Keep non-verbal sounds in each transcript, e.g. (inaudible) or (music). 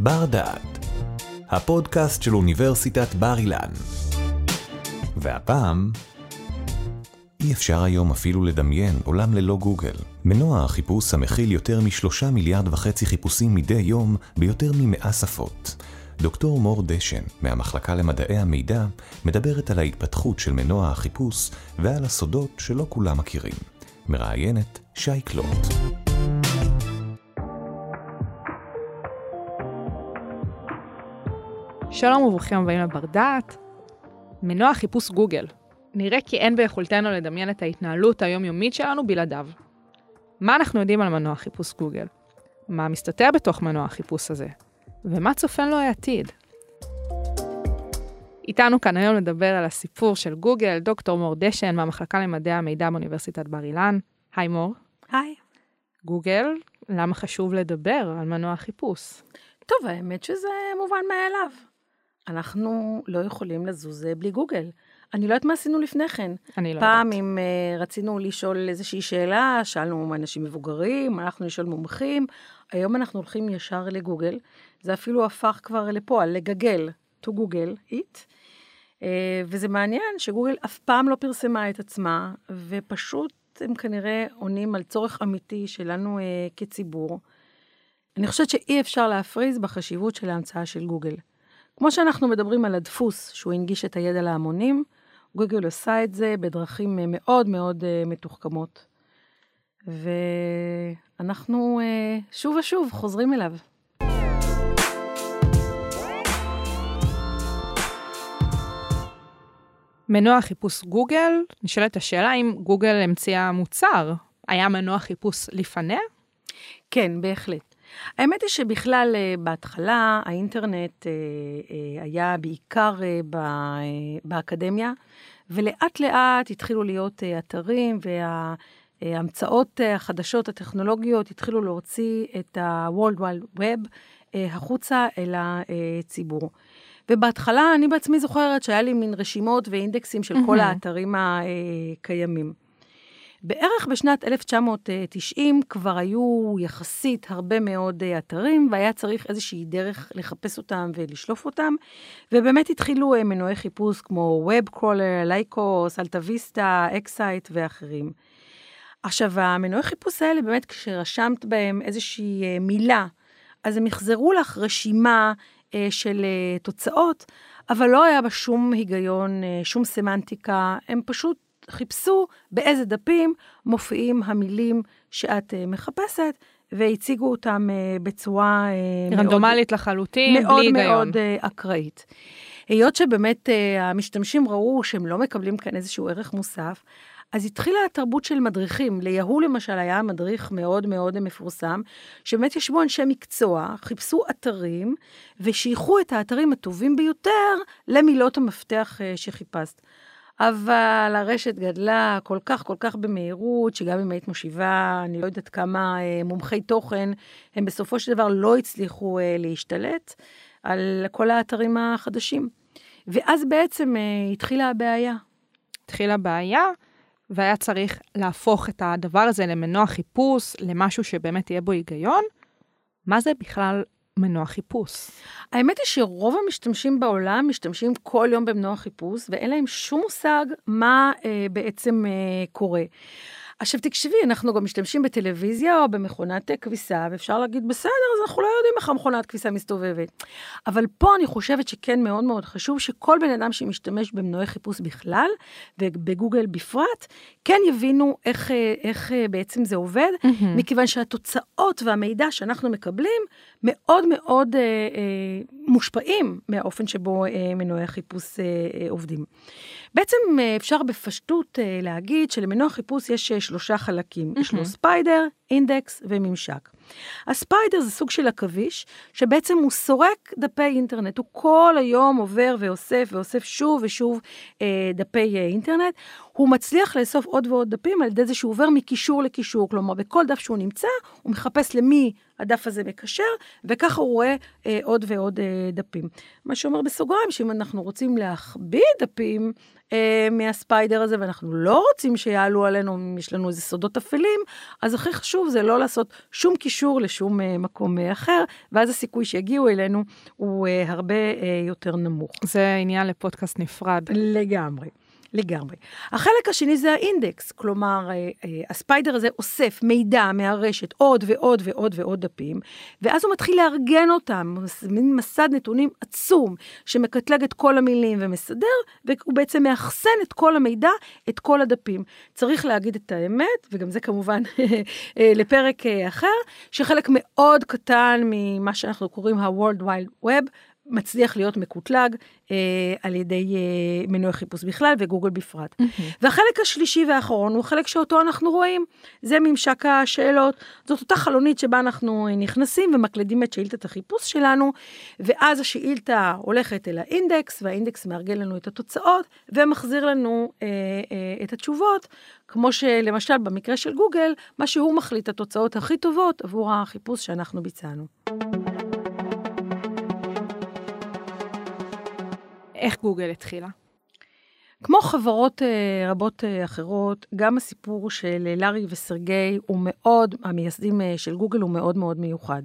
בר דעת, הפודקאסט של אוניברסיטת בר אילן. והפעם, אי אפשר היום אפילו לדמיין עולם ללא גוגל. מנוע החיפוש המכיל יותר משלושה מיליארד וחצי חיפושים מדי יום ביותר ממאה שפות. דוקטור מור דשן, מהמחלקה למדעי המידע, מדברת על ההתפתחות של מנוע החיפוש ועל הסודות שלא כולם מכירים. מראיינת שי קלוט. שלום וברוכים הבאים לבר דעת. מנוע חיפוש גוגל. נראה כי אין ביכולתנו לדמיין את ההתנהלות היומיומית שלנו בלעדיו. מה אנחנו יודעים על מנוע חיפוש גוגל? מה מסתתר בתוך מנוע החיפוש הזה? ומה צופן לו העתיד? איתנו כאן היום לדבר על הסיפור של גוגל, דוקטור מור דשן מהמחלקה למדעי המידע באוניברסיטת בר אילן. היי מור. היי. גוגל, למה חשוב לדבר על מנוע חיפוש? טוב, האמת שזה מובן מאליו. אנחנו לא יכולים לזוז אה, בלי גוגל. אני לא יודעת מה עשינו לפני כן. אני לא פעם יודעת. אם uh, רצינו לשאול איזושהי שאלה, שאלנו אנשים מבוגרים, הלכנו לשאול מומחים, היום אנחנו הולכים ישר לגוגל. זה אפילו הפך כבר לפועל, לגגל, to google it. Uh, וזה מעניין שגוגל אף פעם לא פרסמה את עצמה, ופשוט הם כנראה עונים על צורך אמיתי שלנו uh, כציבור. אני חושבת שאי אפשר להפריז בחשיבות של ההמצאה של גוגל. כמו שאנחנו מדברים על הדפוס, שהוא הנגיש את הידע להמונים, גוגל עושה את זה בדרכים אה, מאוד מאוד אה, מתוחכמות. ואנחנו אה, שוב ושוב חוזרים אליו. מנוע חיפוש גוגל, נשאלת השאלה אם גוגל המציאה מוצר. היה מנוע חיפוש לפניה? כן, בהחלט. האמת היא שבכלל, אה, בהתחלה, האינטרנט אה, אה, היה בעיקר באקדמיה, ולאט לאט התחילו להיות אתרים, וההמצאות החדשות, הטכנולוגיות, התחילו להוציא את ה-World Wide Web החוצה אל הציבור. ובהתחלה, אני בעצמי זוכרת שהיה לי מין רשימות ואינדקסים של כל. האתרים הקיימים. בערך בשנת 1990 כבר היו יחסית הרבה מאוד אה, אתרים, והיה צריך איזושהי דרך לחפש אותם ולשלוף אותם, ובאמת התחילו אה, מנועי חיפוש כמו WebCrawler, Lycos, AltaVista, Excite ואחרים. עכשיו, המנועי חיפוש האלה, באמת, כשרשמת בהם איזושהי אה, מילה, אז הם יחזרו לך רשימה של תוצאות, אבל לא היה בה שום היגיון, שום סמנטיקה, הם פשוט חיפשו באיזה דפים מופיעים המילים שאת uh, מחפשת, והציגו אותם uh, בצורה uh, רנדומלית לחלוטין, מאוד בלי היגיון. מאוד uh, אקראית. היות שבאמת המשתמשים ראו שהם לא מקבלים כאן איזשהו ערך מוסף, אז התחילה התרבות של מדריכים. ליהו למשל היה מדריך מאוד מאוד מפורסם, שבאמת ישבו אנשי מקצוע, חיפשו אתרים, ושייכו את האתרים הטובים ביותר למילות המפתח שחיפשת. אבל הרשת גדלה כל כך, כל כך במהירות, שגם אם היית מושיבה, אני לא יודעת כמה אה, מומחי תוכן, הם בסופו של דבר לא הצליחו אה, להשתלט על כל האתרים החדשים. ואז בעצם אה, התחילה הבעיה. התחילה בעיה, והיה צריך להפוך את הדבר הזה למנוע חיפוש, למשהו שבאמת יהיה בו היגיון. מה זה בכלל מנוע חיפוש? האמת היא שרוב המשתמשים בעולם משתמשים כל יום במנוע חיפוש, ואין להם שום מושג מה אה, בעצם אה, קורה. עכשיו תקשבי, אנחנו גם משתמשים בטלוויזיה או במכונת אה, כביסה, ואפשר להגיד, בסדר, אז אנחנו לא יודעים איך המכונת כביסה מסתובבת. אבל פה אני חושבת שכן מאוד מאוד חשוב שכל בן אדם שמשתמש במנועי חיפוש בכלל, ובגוגל בפרט, כן יבינו איך, אה, איך אה, בעצם זה עובד, מכיוון שהתוצאות והמידע שאנחנו מקבלים מאוד מאוד אה, אה, מושפעים מהאופן שבו אה, מנועי החיפוש אה, אה, עובדים. בעצם אה, אפשר בפשטות אה, להגיד שלמנוע חיפוש יש אה, שלושה חלקים. יש לו spider, אינדקס וממשק. ה spider זה סוג של עכביש, שבעצם הוא סורק דפי אינטרנט. הוא כל היום עובר ואוסף ואוסף שוב ושוב אה, דפי אה, אינטרנט. הוא מצליח לאסוף עוד ועוד דפים על ידי זה שהוא עובר מקישור לקישור, כלומר, בכל דף שהוא נמצא, הוא מחפש למי הדף הזה מקשר, וככה הוא רואה אה, עוד ועוד אה, דפים. מה שאומר בסוגריים, שאם אנחנו רוצים להכביד דפים אה, מהספיידר הזה, ואנחנו לא רוצים שיעלו עלינו, אם יש לנו איזה סודות אפלים, אז הכי חשוב זה לא לעשות שום קישור לשום אה, מקום אה, אחר, ואז הסיכוי שיגיעו אלינו הוא אה, הרבה אה, יותר נמוך. זה עניין לפודקאסט נפרד. לגמרי. לגמרי. החלק השני זה האינדקס, כלומר, אה, אה, הספיידר הזה אוסף מידע מהרשת עוד ועוד ועוד ועוד דפים, ואז הוא מתחיל לארגן אותם, מין מסד נתונים עצום, שמקטלג את כל המילים ומסדר, והוא בעצם מאחסן את כל המידע, את כל הדפים. צריך להגיד את האמת, וגם זה כמובן (laughs) אה, לפרק אחר, שחלק מאוד קטן ממה שאנחנו קוראים ה-World Wide Web, מצליח להיות מקוטלג אה, על ידי אה, מנועי חיפוש בכלל וגוגל בפרט. Mm-hmm. והחלק השלישי והאחרון הוא חלק שאותו אנחנו רואים, זה ממשק השאלות. זאת אותה חלונית שבה אנחנו נכנסים ומקלדים את שאילתת החיפוש שלנו, ואז השאילתה הולכת אל האינדקס, והאינדקס מארגן לנו את התוצאות ומחזיר לנו אה, אה, את התשובות, כמו שלמשל במקרה של גוגל, מה שהוא מחליט התוצאות הכי טובות עבור החיפוש שאנחנו ביצענו. איך גוגל התחילה? כמו חברות uh, רבות uh, אחרות, גם הסיפור של uh, לארי וסרגי הוא מאוד, המייסדים של גוגל הוא מאוד מאוד מיוחד.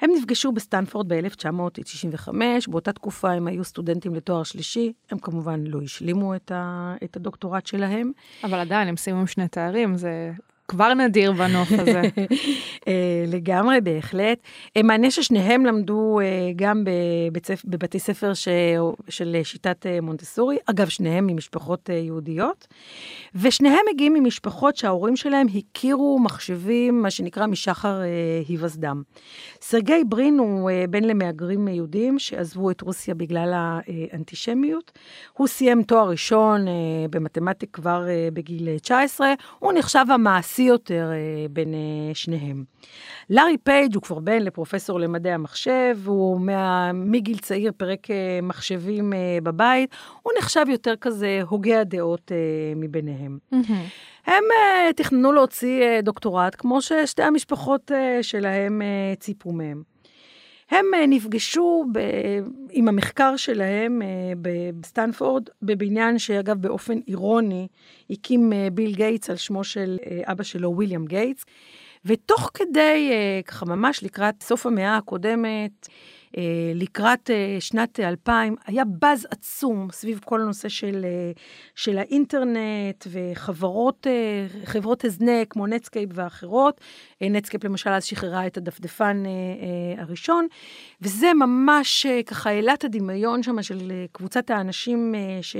הם נפגשו בסטנפורד ב-1995, באותה תקופה הם היו סטודנטים לתואר שלישי, הם כמובן לא השלימו את הדוקטורט שלהם. אבל עדיין, הם סיימו שני תארים, זה כבר נדיר בנוף הזה. (laughs) אה, לגמרי, בהחלט. אה, מעניין ששניהם למדו אה, גם בבתי ספר של שיטת מונטסורי, אגב, שניהם ממשפחות יהודיות, ושניהם מגיעים ממשפחות שההורים שלהם הכירו מחשבים, מה שנקרא משחר היווסדם. סרגי ברין הוא בן למהגרים יהודים שעזבו את רוסיה בגלל האנטישמיות. הוא סיים תואר ראשון במתמטיקה כבר בגיל 19, הוא נחשב המעשי. מעשי יותר אה, בין אה, שניהם. לארי פייג' הוא כבר בן לפרופסור למדעי המחשב, הוא מה, מגיל צעיר פירק אה, מחשבים בבית, הוא נחשב יותר כזה הוגה הדעות מביניהם. Mm-hmm. הם תכננו להוציא דוקטורט, כמו ששתי המשפחות שלהם ציפו מהם. הם אה, נפגשו ב, עם המחקר שלהם אה, בסטנפורד, בבניין שאגב באופן אירוני הקים אה, ביל גייטס על שמו של אבא שלו, ויליאם גייטס. ותוך כדי, ככה ממש לקראת סוף המאה הקודמת, לקראת אה, שנת 2000, היה באז עצום סביב כל הנושא של, אה, של האינטרנט וחברות חברות הזנק כמו Netscape ואחרות. Netscape למשל אז שחררה את הדפדפן הראשון, וזה ממש ככה העלה את הדמיון שם של קבוצת האנשים ש...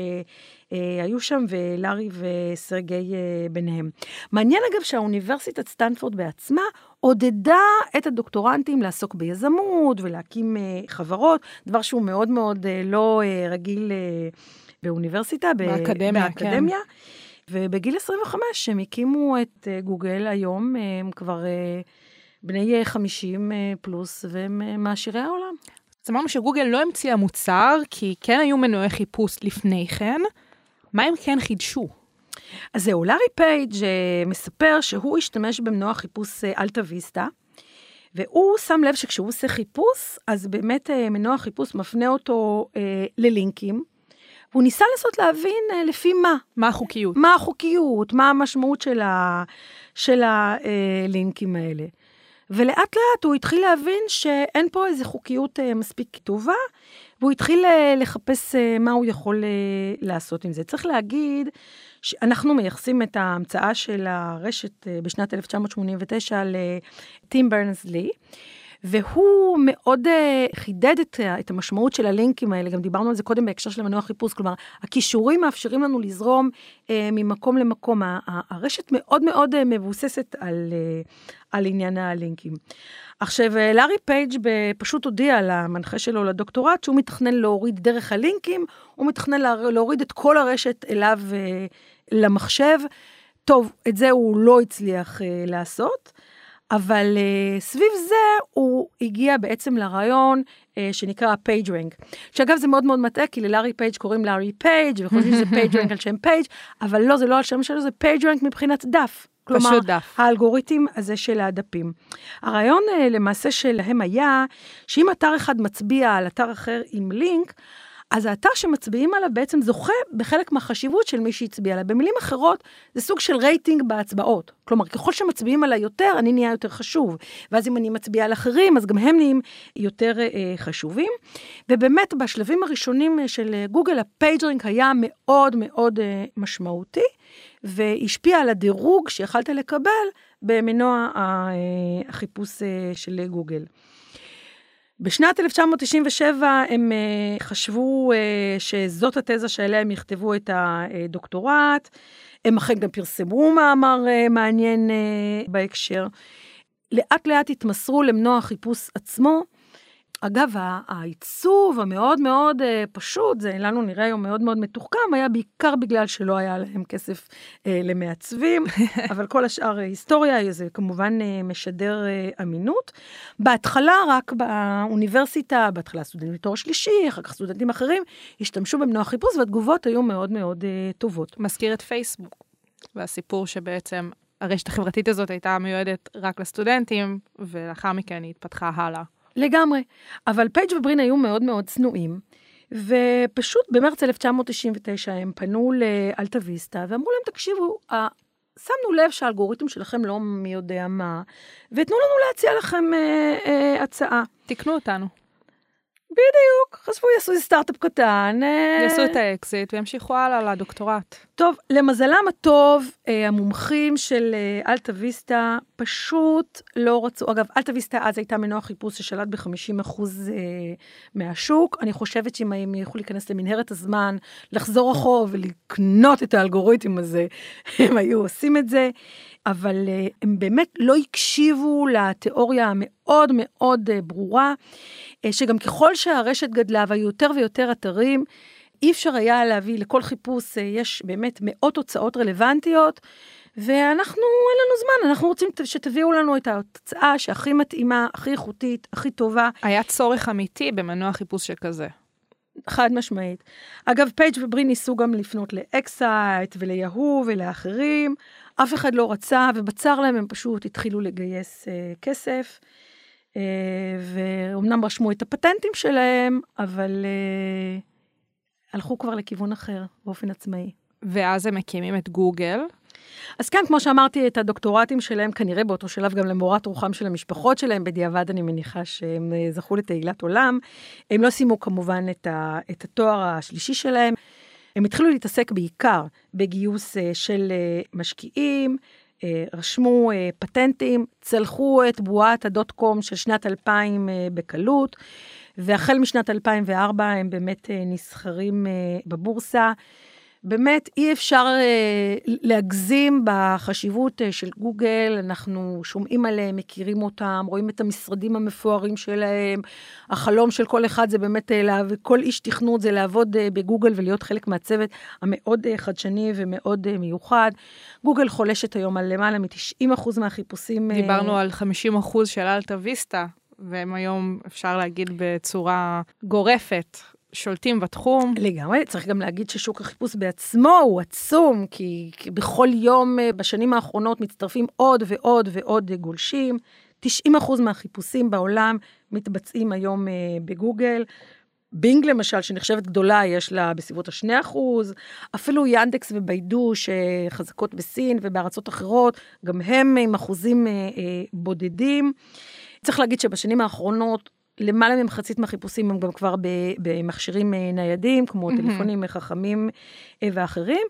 אה, היו שם, ולארי וסרגי אה, ביניהם. מעניין אגב שהאוניברסיטת סטנפורד בעצמה עודדה את הדוקטורנטים לעסוק ביזמות ולהקים אה, חברות, דבר שהוא מאוד מאוד לא רגיל באוניברסיטה, באקדמיה, באקדמיה. כן. ובגיל 25 הם הקימו את גוגל, היום הם כבר בני 50 פלוס, והם מעשירי העולם. אז אמרנו שגוגל לא המציאה מוצר, כי כן היו מנועי חיפוש לפני כן. מה הם כן חידשו? אז זהו, לארי פייג' uh, מספר שהוא השתמש במנוע חיפוש uh, אלטה ויסטה, והוא שם לב שכשהוא עושה חיפוש, אז באמת uh, מנוע חיפוש מפנה אותו uh, ללינקים. והוא ניסה לנסות להבין uh, לפי מה. מה החוקיות. מה החוקיות, מה המשמעות של, ה, של הלינקים האלה. ולאט לאט הוא התחיל להבין שאין פה איזו חוקיות uh, מספיק טובה, והוא התחיל אה, לחפש אה, מה הוא יכול אה, לעשות עם זה. צריך להגיד שאנחנו מייחסים את ההמצאה של הרשת בשנת 1989 לטים ברנס-לי. והוא מאוד uh, חידד את, את המשמעות של הלינקים האלה, גם דיברנו על זה קודם בהקשר של מנוע חיפוש, כלומר, הכישורים מאפשרים לנו לזרום uh, ממקום למקום. הרשת מאוד מאוד uh, מבוססת על, uh, על עניין הלינקים. עכשיו, לארי פייג' פשוט הודיע למנחה שלו לדוקטורט שהוא מתכנן להוריד דרך הלינקים, הוא מתכנן להוריד את כל הרשת אליו למחשב. טוב, את זה הוא לא הצליח לעשות. אבל uh, סביב זה הוא הגיע בעצם לרעיון uh, שנקרא PageRank. שאגב זה מאוד מאוד מטעה, כי ללארי פייג' קוראים לארי פייג' וחושבים שזה PageRank על שם פייג', אבל לא, זה לא על שם שלו, זה PageRank מבחינת דף. כלומר, דף. האלגוריתם הזה של הדפים. הרעיון uh, למעשה שלהם היה, שאם אתר אחד מצביע על אתר אחר עם לינק, אז האתר שמצביעים עליו בעצם זוכה בחלק מהחשיבות של מי שהצביע עליו. במילים אחרות, זה סוג של רייטינג בהצבעות. כלומר, ככל שמצביעים עליי יותר, אני נהיה יותר חשוב. ואז אם אני מצביעה על אחרים, אז גם הם נהיים יותר אה, חשובים. ובאמת, בשלבים הראשונים אה, של אה, גוגל, ה PageRank היה מאוד מאוד אה, משמעותי, והשפיע על הדירוג שיכלת לקבל במנוע אה, החיפוש אה, של גוגל. בשנת 1997 הם uh, חשבו uh, שזאת התזה שעליה הם יכתבו את הדוקטורט. הם אכן גם פרסמו מאמר uh, מעניין בהקשר. לאט לאט התמסרו למנוע החיפוש עצמו. אגב, העיצוב המאוד מאוד אה, פשוט, זה לנו נראה היום מאוד מאוד מתוחכם, היה בעיקר בגלל שלא היה להם כסף אה, למעצבים, (laughs) אבל כל השאר אה, היסטוריה, זה כמובן אה, משדר אה, אמינות. בהתחלה, רק באוניברסיטה, בהתחלה סטודנטים לתואר שלישי, אחר כך סטודנטים אחרים, השתמשו במנוע חיפוש, והתגובות היו מאוד מאוד אה, טובות. מזכיר את פייסבוק, והסיפור שבעצם הרשת החברתית הזאת הייתה מיועדת רק לסטודנטים, ולאחר מכן היא התפתחה הלאה. לגמרי. אבל פייג' וברין היו מאוד מאוד צנועים, ופשוט במרץ 1999 הם פנו ל AltaVista ואמרו להם, תקשיבו, שמנו לב שהאלגוריתם שלכם לא מי יודע מה, ותנו לנו להציע לכם אה, אה, הצעה. תקנו אותנו. בדיוק, חשבו יעשו איזה סטארט-אפ קטן. אה, יעשו את האקזיט וימשיכו הלאה לדוקטורט. טוב, למזלם הטוב, אה, המומחים של אה, AltaVista פשוט לא רצו, אגב, AltaVista אז הייתה מנוע חיפוש ששלט ב-50% מהשוק. אני חושבת שאם הם יכלו להיכנס למנהרת הזמן, לחזור אחורה ולקנות את האלגוריתם הזה, (laughs) הם היו עושים את זה. אבל הם באמת לא הקשיבו לתיאוריה המאוד מאוד ברורה, שגם ככל שהרשת גדלה והיו יותר ויותר אתרים, אי אפשר היה להביא לכל חיפוש, יש באמת מאות הוצאות רלוונטיות, ואנחנו, אין לנו זמן, אנחנו רוצים שתביאו לנו את התוצאה שהכי מתאימה, הכי איכותית, הכי טובה. היה צורך אמיתי במנוע חיפוש שכזה. חד משמעית. אגב, פייג' וברין ניסו גם לפנות ל Excite וליהו ולאחרים, אף אחד לא רצה, ובצר להם הם פשוט התחילו לגייס אה, כסף, אה, ואומנם רשמו את הפטנטים שלהם, אבל אה, הלכו כבר לכיוון אחר, באופן עצמאי. ואז הם מקימים את גוגל. אז כן, כמו שאמרתי, את הדוקטורטים שלהם, כנראה באותו שלב גם למורת רוחם של המשפחות שלהם, בדיעבד אני מניחה שהם אה, זכו לתהילת עולם. הם לא סיימו כמובן את, ה, את התואר השלישי שלהם. הם התחילו להתעסק בעיקר בגיוס אה, של אה, משקיעים, רשמו פטנטים, צלחו את בועת הדוט קום של שנת 2000 בקלות, והחל משנת 2004 הם באמת נסחרים בבורסה. באמת אי אפשר אה, להגזים בחשיבות אה, של גוגל, אנחנו שומעים עליהם, מכירים אותם, רואים את המשרדים המפוארים שלהם. החלום של כל אחד זה באמת, אה, כל איש תכנות זה לעבוד אה, בגוגל ולהיות חלק מהצוות המאוד אה, חדשני ומאוד אה, מיוחד. גוגל חולשת היום על למעלה מ-90% מהחיפושים. אה, דיברנו אה... על 50% של אלטה ויסטה. והם היום, אפשר להגיד בצורה גורפת, שולטים בתחום. לגמרי, צריך גם להגיד ששוק החיפוש בעצמו הוא עצום, כי, בכל יום אה, בשנים האחרונות מצטרפים עוד ועוד ועוד גולשים. 90% מהחיפושים בעולם מתבצעים היום אה, בגוגל. בינג למשל, שנחשבת גדולה, יש לה בסביבות ה-2 אפילו ינדקס וביידו, שחזקות בסין ובארצות אחרות, גם הם עם אחוזים אה, אה, בודדים. צריך להגיד שבשנים האחרונות למעלה ממחצית מהחיפושים הם גם כבר במכשירים אה, ניידים, כמו mm-hmm. טלפונים חכמים אה, ואחרים.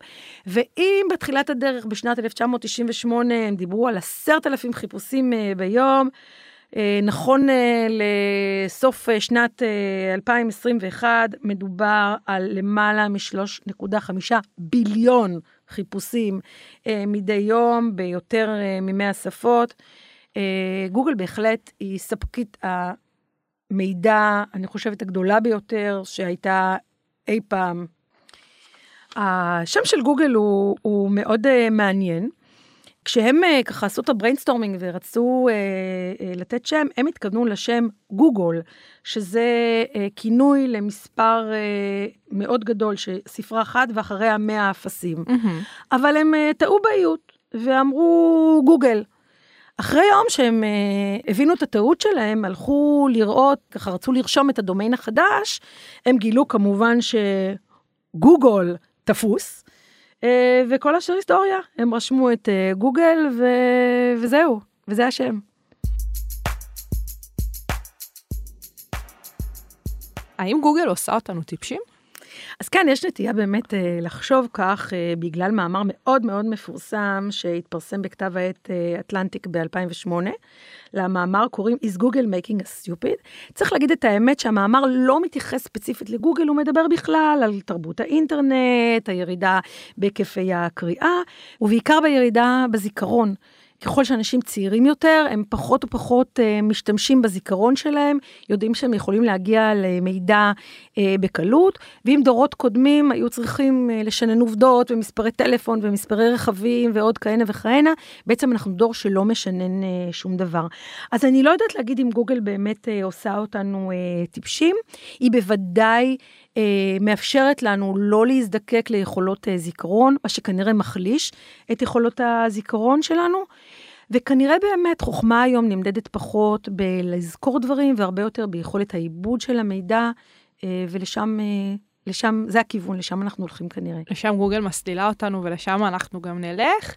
ואם בתחילת הדרך, בשנת 1998, הם דיברו על עשרת אלפים חיפושים אה, ביום, נכון לסוף שנת 2021, מדובר על למעלה מ-3.5 ביליון חיפושים מדי יום ביותר מ-100 שפות. גוגל בהחלט היא ספקית המידע, אני חושבת, הגדולה ביותר שהייתה אי פעם. השם של גוגל הוא, הוא מאוד uh, מעניין. כשהם אה, ככה עשו את ה brainstorming ורצו אה, אה, לתת שם, הם התכוונו לשם googol, שזה אה, כינוי למספר אה, מאוד גדול, ספרה אחת ואחריה 100 אפסים. Mm-hmm. אבל הם אה, טעו באיות ואמרו גוגל. אחרי יום שהם אה, הבינו את הטעות שלהם, הלכו לראות, ככה רצו לרשום את הדומיין החדש, הם גילו כמובן שגוגל תפוס, אה, וכל השאר היסטוריה, הם רשמו את אה, גוגל ו... וזהו, וזה השם. האם גוגל עושה אותנו טיפשים? אז כן, יש נטייה באמת אה, לחשוב כך, אה, בגלל מאמר מאוד מאוד מפורסם שהתפרסם בכתב העת אה, אטלנטיק ב-2008. למאמר קוראים Is Google Making a Stupid? צריך להגיד את האמת שהמאמר לא מתייחס ספציפית לגוגל, הוא מדבר בכלל על תרבות האינטרנט, הירידה בהיקפי הקריאה, ובעיקר בירידה בזיכרון. ככל שאנשים צעירים יותר, הם פחות ופחות uh, משתמשים בזיכרון שלהם, יודעים שהם יכולים להגיע למידע uh, בקלות, ואם דורות קודמים היו צריכים uh, לשנן עובדות ומספרי טלפון ומספרי רכבים ועוד כהנה וכהנה, בעצם אנחנו דור שלא משנן שום דבר. אז אני לא יודעת להגיד אם גוגל באמת עושה אותנו טיפשים, היא בוודאי... uh, מאפשרת לנו לא להזדקק ליכולות uh, זיכרון, מה שכנראה מחליש את יכולות הזיכרון שלנו. וכנראה באמת חוכמה היום נמדדת פחות בלזכור דברים והרבה יותר ביכולת העיבוד של המידע, אה, ולשם, אה, לשם, זה הכיוון, לשם אנחנו הולכים כנראה. לשם גוגל מסלילה אותנו ולשם אנחנו גם נלך.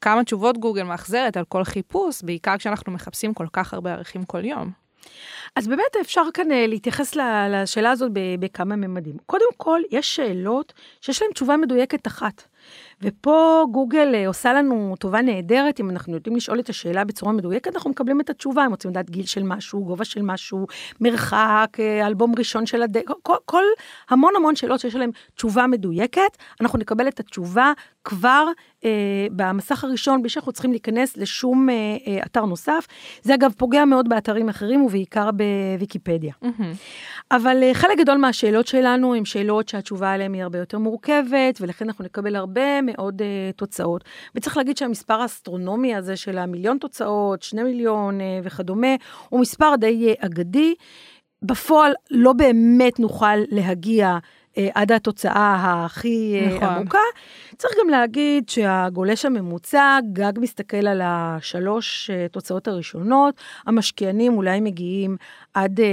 כמה תשובות גוגל מאחזרת על כל חיפוש, בעיקר כשאנחנו מחפשים כל כך הרבה ערכים כל יום. אז באמת אפשר כאן אה, להתייחס לשאלה הזאת בכמה ממדים. קודם כל, יש שאלות שיש להן תשובה מדויקת אחת. ופה גוגל אה, עושה לנו טובה נהדרת, אם אנחנו יודעים לשאול את השאלה בצורה מדויקת, אנחנו מקבלים את התשובה, הם רוצים לדעת גיל של משהו, גובה של משהו, מרחק, אה, אלבום ראשון של הד... כל, כל המון המון שאלות שיש להן תשובה מדויקת, אנחנו נקבל את התשובה כבר אה, במסך הראשון, בלי שאנחנו צריכים להיכנס לשום אה, אה, אתר נוסף. זה אגב פוגע מאוד באתרים אחרים ובעיקר בוויקיפדיה. Mm-hmm. אבל אה, חלק גדול מהשאלות שלנו הן שאלות שהתשובה עליהן היא הרבה יותר מורכבת, ולכן אנחנו נקבל הרבה מאוד uh, תוצאות. וצריך להגיד שהמספר האסטרונומי הזה של המיליון תוצאות, שני מיליון uh, וכדומה, הוא מספר די uh, אגדי. בפועל לא באמת נוכל להגיע אה, עד התוצאה הכי נכון. עמוקה. צריך גם להגיד שהגולש הממוצע, גג מסתכל על השלוש אה, תוצאות הראשונות, המשקיענים אולי מגיעים עד, אה,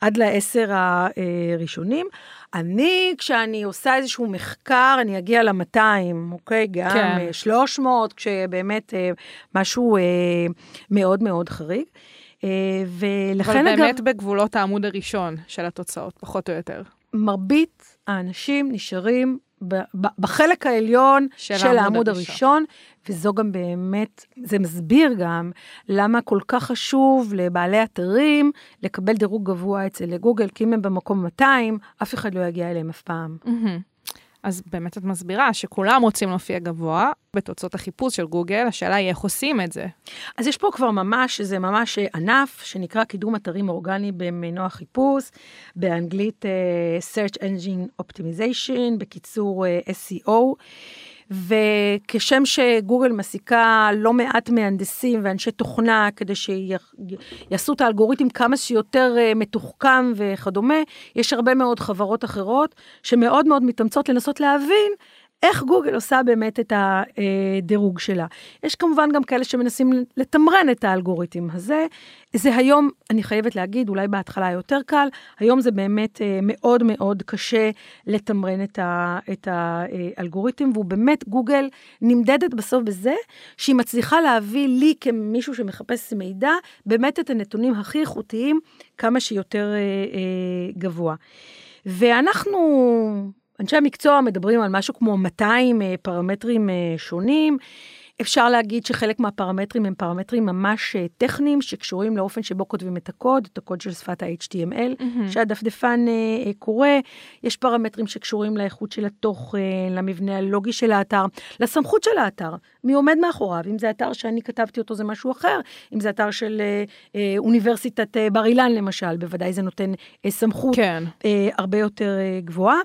עד לעשר הראשונים. אני, כשאני עושה איזשהו מחקר, אני אגיע ל-200, אוקיי? גם כן. 300, כשבאמת משהו מאוד מאוד חריג. ולכן אבל באמת אגב... בגבולות העמוד הראשון של התוצאות, פחות או יותר. מרבית האנשים נשארים בחלק העליון של, של העמוד הראשון. הראשון, וזו גם באמת, זה מסביר גם למה כל כך חשוב לבעלי אתרים לקבל דירוג גבוה אצל גוגל, כי אם הם במקום 200, אף אחד לא יגיע אליהם אף פעם. Mm-hmm. אז באמת את מסבירה שכולם רוצים להופיע גבוה בתוצאות החיפוש של גוגל, השאלה היא איך עושים את זה. אז יש פה כבר ממש, זה ממש ענף שנקרא קידום אתרים אורגני במנוע חיפוש, באנגלית uh, Search Engine Optimization, בקיצור uh, SEO. וכשם שגוגל מעסיקה לא מעט מהנדסים ואנשי תוכנה כדי שיעשו את האלגוריתם כמה שיותר אה, מתוחכם וכדומה, יש הרבה מאוד חברות אחרות שמאוד מאוד מתאמצות לנסות להבין איך גוגל עושה באמת את הדירוג שלה. יש כמובן גם כאלה שמנסים לתמרן את האלגוריתם הזה. זה היום, אני חייבת להגיד, אולי בהתחלה יותר קל, היום זה באמת אה, מאוד מאוד קשה לתמרן את, האלגוריתם, והוא באמת, גוגל נמדדת בסוף בזה שהיא מצליחה להביא לי כמישהו שמחפש מידע, באמת את הנתונים הכי איכותיים, כמה שיותר אה, אה, גבוה. ואנחנו... אנשי המקצוע מדברים על משהו כמו 200 אה, פרמטרים אה, שונים. אפשר להגיד שחלק מהפרמטרים הם פרמטרים ממש אה, טכניים שקשורים לאופן שבו כותבים את הקוד, את הקוד של שפת ה-HTML, mm-hmm. שהדפדפן uh, קורא. יש פרמטרים שקשורים לאיכות של התוכן, למבנה הלוגי של האתר, לסמכות של האתר, מי עומד מאחוריו. אם זה אתר שאני כתבתי אותו זה משהו אחר, אם זה אתר של uh, uh, אוניברסיטת uh, בר אילן למשל, בוודאי זה נותן uh, סמכות כן. uh, הרבה יותר uh, גבוהה.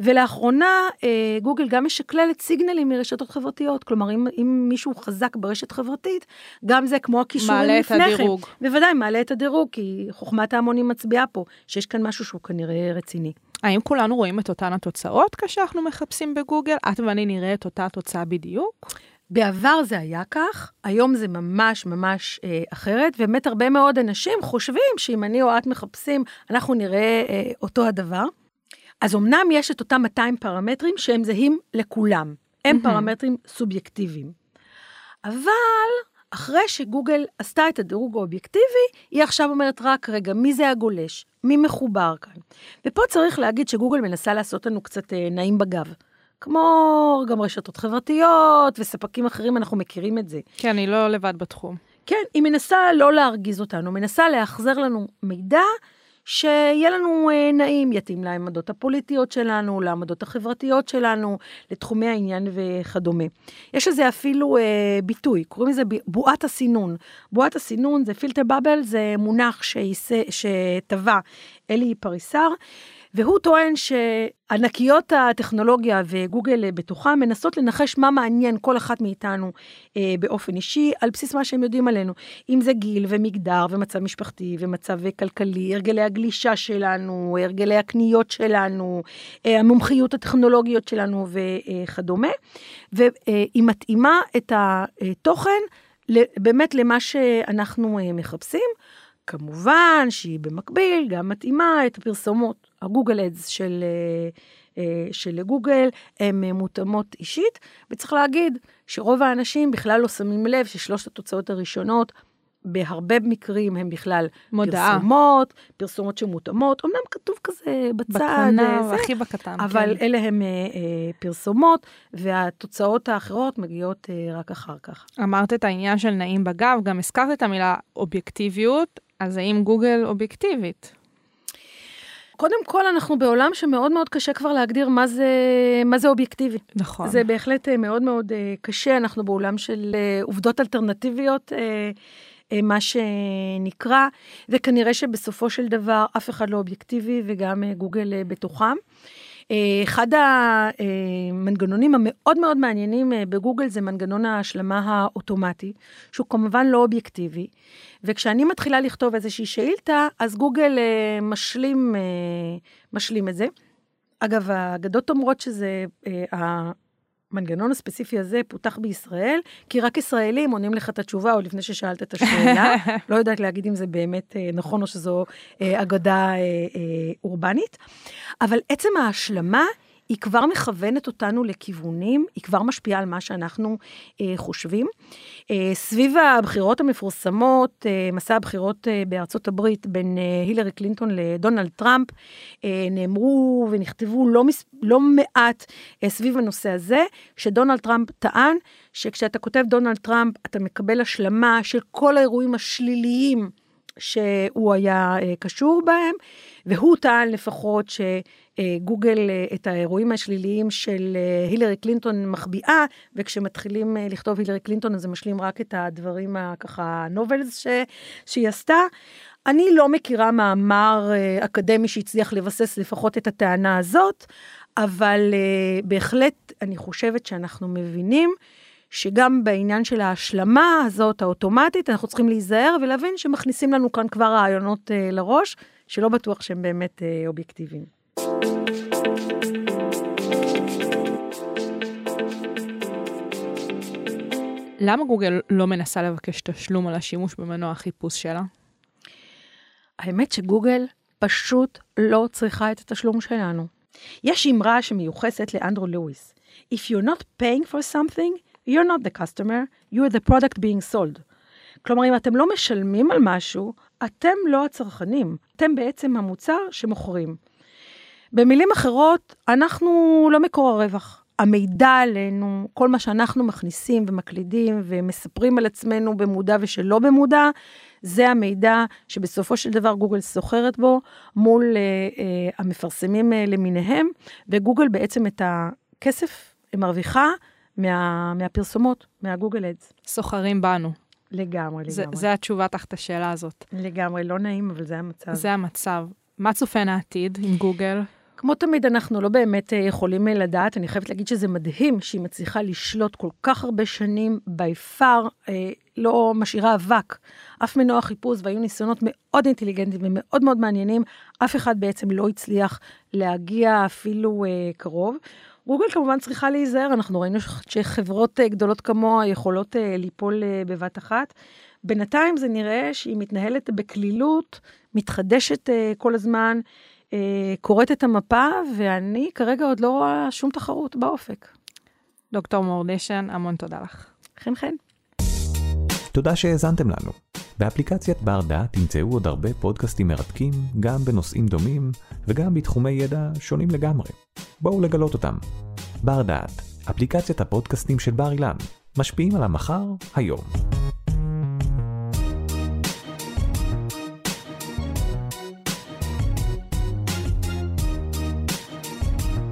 ולאחרונה uh, גוגל גם משקללת סיגנלים מרשתות חברתיות, כלומר אם, אם מישהו חזק ברשת חברתית, גם זה כמו הכישורים מעלה את לפני כן. הדירוג. בוודאי, מעלה את הדירוג, כי חוכמת ההמונים מצביעה פה, שיש כאן משהו שהוא כנראה רציני. האם כולנו רואים את אותן התוצאות כאשר אנחנו מחפשים בגוגל? את ואני נראה את אותה תוצאה בדיוק? בעבר זה היה כך, היום זה ממש ממש אה, אחרת, ובאמת הרבה מאוד אנשים חושבים שאם אני או את מחפשים, אנחנו נראה אה, אותו הדבר. אז אמנם יש את אותם 200 פרמטרים שהם זהים לכולם, הם מהמם. פרמטרים סובייקטיביים. אבל אחרי שגוגל עשתה את הדירוג האובייקטיבי, היא עכשיו אומרת רק, רגע, מי זה הגולש? מי מחובר כאן? ופה צריך להגיד שגוגל מנסה לעשות לנו קצת אה, נעים בגב. כמו גם רשתות חברתיות וספקים אחרים, אנחנו מכירים את זה. כן, אני לא לבד בתחום. כן, היא מנסה לא להרגיז אותנו, מנסה לאחזר לנו מידע שיהיה לנו אה, נעים, יתאים לעמדות הפוליטיות שלנו, לעמדות החברתיות שלנו, לתחומי העניין וכדומה. יש לזה אפילו אה, ביטוי, קוראים לזה בועת הסינון. בועת הסינון זה פילטר בבל, זה מונח שטבע אלי פריסר. והוא טוען שענקיות הטכנולוגיה וגוגל בתוכם מנסות לנחש מה מעניין כל אחת מאיתנו אה, באופן אישי, על בסיס מה שהם יודעים עלינו. אם זה גיל ומגדר ומצב משפחתי ומצב כלכלי, הרגלי הגלישה שלנו, הרגלי הקניות שלנו, אה, המומחיות הטכנולוגיות שלנו וכדומה. והיא מתאימה את התוכן באמת למה שאנחנו אה, מחפשים. כמובן שהיא במקביל גם מתאימה את הפרסומות, הגוגל אדס של, אה, אה, של גוגל, הן מותאמות אישית, וצריך להגיד שרוב האנשים בכלל לא שמים לב ששלושת התוצאות הראשונות, בהרבה מקרים הם בכלל מודעה. פרסומות, פרסומות שמותאמות, אמנם כתוב כזה בצד, אה, בקטנה, זה, הכי בקטן, אבל כן. אלה הם אה, אה, פרסומות, והתוצאות האחרות מגיעות אה, רק אחר כך. אמרת את העניין של נעים בגב, גם הזכרת את המילה אובייקטיביות, אז האם גוגל אובייקטיבית? קודם כל, אנחנו בעולם שמאוד מאוד קשה כבר להגדיר מה זה, מה זה אובייקטיבי. נכון. זה בהחלט אה, מאוד מאוד אה, קשה, אנחנו בעולם של אה, עובדות אלטרנטיביות, מה שנקרא, וכנראה שבסופו של דבר אף אחד לא אובייקטיבי, וגם גוגל בתוכם. אה, אחד המנגנונים המאוד מאוד מעניינים אה, בגוגל זה מנגנון ההשלמה האוטומטי, שהוא כמובן לא אובייקטיבי, וכשאני מתחילה לכתוב איזושהי שאילתה, אז גוגל אה, משלים, משלים את זה. אגב, האגדות אומרות שזה, המנגנון הספציפי הזה פותח בישראל, כי רק ישראלים עונים לך את התשובה עוד לפני ששאלת את השאלה. (laughs) לא יודעת להגיד אם זה באמת אה, נכון או שזו אה, אגדה אה, אורבנית. אבל עצם ההשלמה היא כבר מכוונת אותנו לכיוונים, היא כבר משפיעה על מה שאנחנו אה, חושבים. אה, סביב הבחירות המפורסמות, אה, מסע הבחירות אה, בארצות הברית בין אה, הילרי קלינטון לדונלד טראמפ, אה, נאמרו ונכתבו לא, מס, לא מעט אה, סביב הנושא הזה, שדונלד טראמפ טען שכשאתה כותב דונלד טראמפ, אתה מקבל השלמה של כל האירועים השליליים שהוא היה אה, קשור בהם, והוא טען לפחות שגוגל אה, את האירועים השליליים של אה, הילרי קלינטון מחביאה, וכשמתחילים אה, לכתוב הילרי קלינטון אז זה משלים רק את הדברים הככה נובלס שהיא עשתה. אני לא מכירה מאמר אה, אקדמי שהצליח לבסס לפחות את הטענה הזאת, אבל אה, בהחלט אני חושבת שאנחנו מבינים שגם בעניין של ההשלמה הזאת, האוטומטית, אנחנו צריכים להיזהר ולהבין שמכניסים לנו כאן כבר רעיונות אה, לראש, שלא בטוח שהם באמת אה, אובייקטיביים. למה גוגל לא מנסה לבקש תשלום על השימוש במנוע החיפוש שלה? האמת שגוגל פשוט לא צריכה את התשלום שלנו. יש אמרה שמיוחסת לאנדרו לואיס, If you're not paying for something, you're not the customer, you're the product being sold. כלומר, אם אתם לא משלמים על משהו, אתם לא הצרכנים, אתם בעצם המוצר שמוכרים. במילים אחרות, אנחנו לא מקור הרווח. המידע עלינו, כל מה שאנחנו מכניסים ומקלידים ומספרים על עצמנו במודע ושלא במודע, זה המידע שבסופו של דבר גוגל סוחרת בו מול אה, אה, המפרסמים אה, למיניהם, וגוגל בעצם את הכסף מרוויחה מה, מהפרסומות, מהגוגל אדס. סוחרים בנו. לגמרי, זה, לגמרי. זה התשובה תחת השאלה הזאת. לגמרי, לא נעים, אבל זה המצב. זה המצב. מה צופן העתיד עם גוגל? כמו תמיד, אנחנו לא באמת אה, יכולים לדעת. אני חייבת להגיד שזה מדהים שהיא מצליחה לשלוט כל כך הרבה שנים, by far, אה, לא משאירה אבק. אף מנוע חיפוש, והיו ניסיונות מאוד אינטליגנטיים ומאוד מאוד מעניינים, אף אחד בעצם לא הצליח להגיע אפילו אה, קרוב. גוגל כמובן צריכה להיזהר, אנחנו ראינו שחברות אה, גדולות כמוה יכולות אה, ליפול אה, בבת אחת. בינתיים זה נראה שהיא מתנהלת בקלילות, מתחדשת כל הזמן, קוראת את המפה, ואני כרגע עוד לא רואה שום תחרות באופק. דוקטור מורדשן, המון תודה לך. חן חן. תודה שהאזנתם לנו. באפליקציית בר דעת תמצאו עוד הרבה פודקאסטים מרתקים, גם בנושאים דומים וגם בתחומי ידע שונים לגמרי. בואו לגלות אותם. בר דעת, אפליקציית הפודקאסטים של בר אילן, משפיעים על המחר, היום.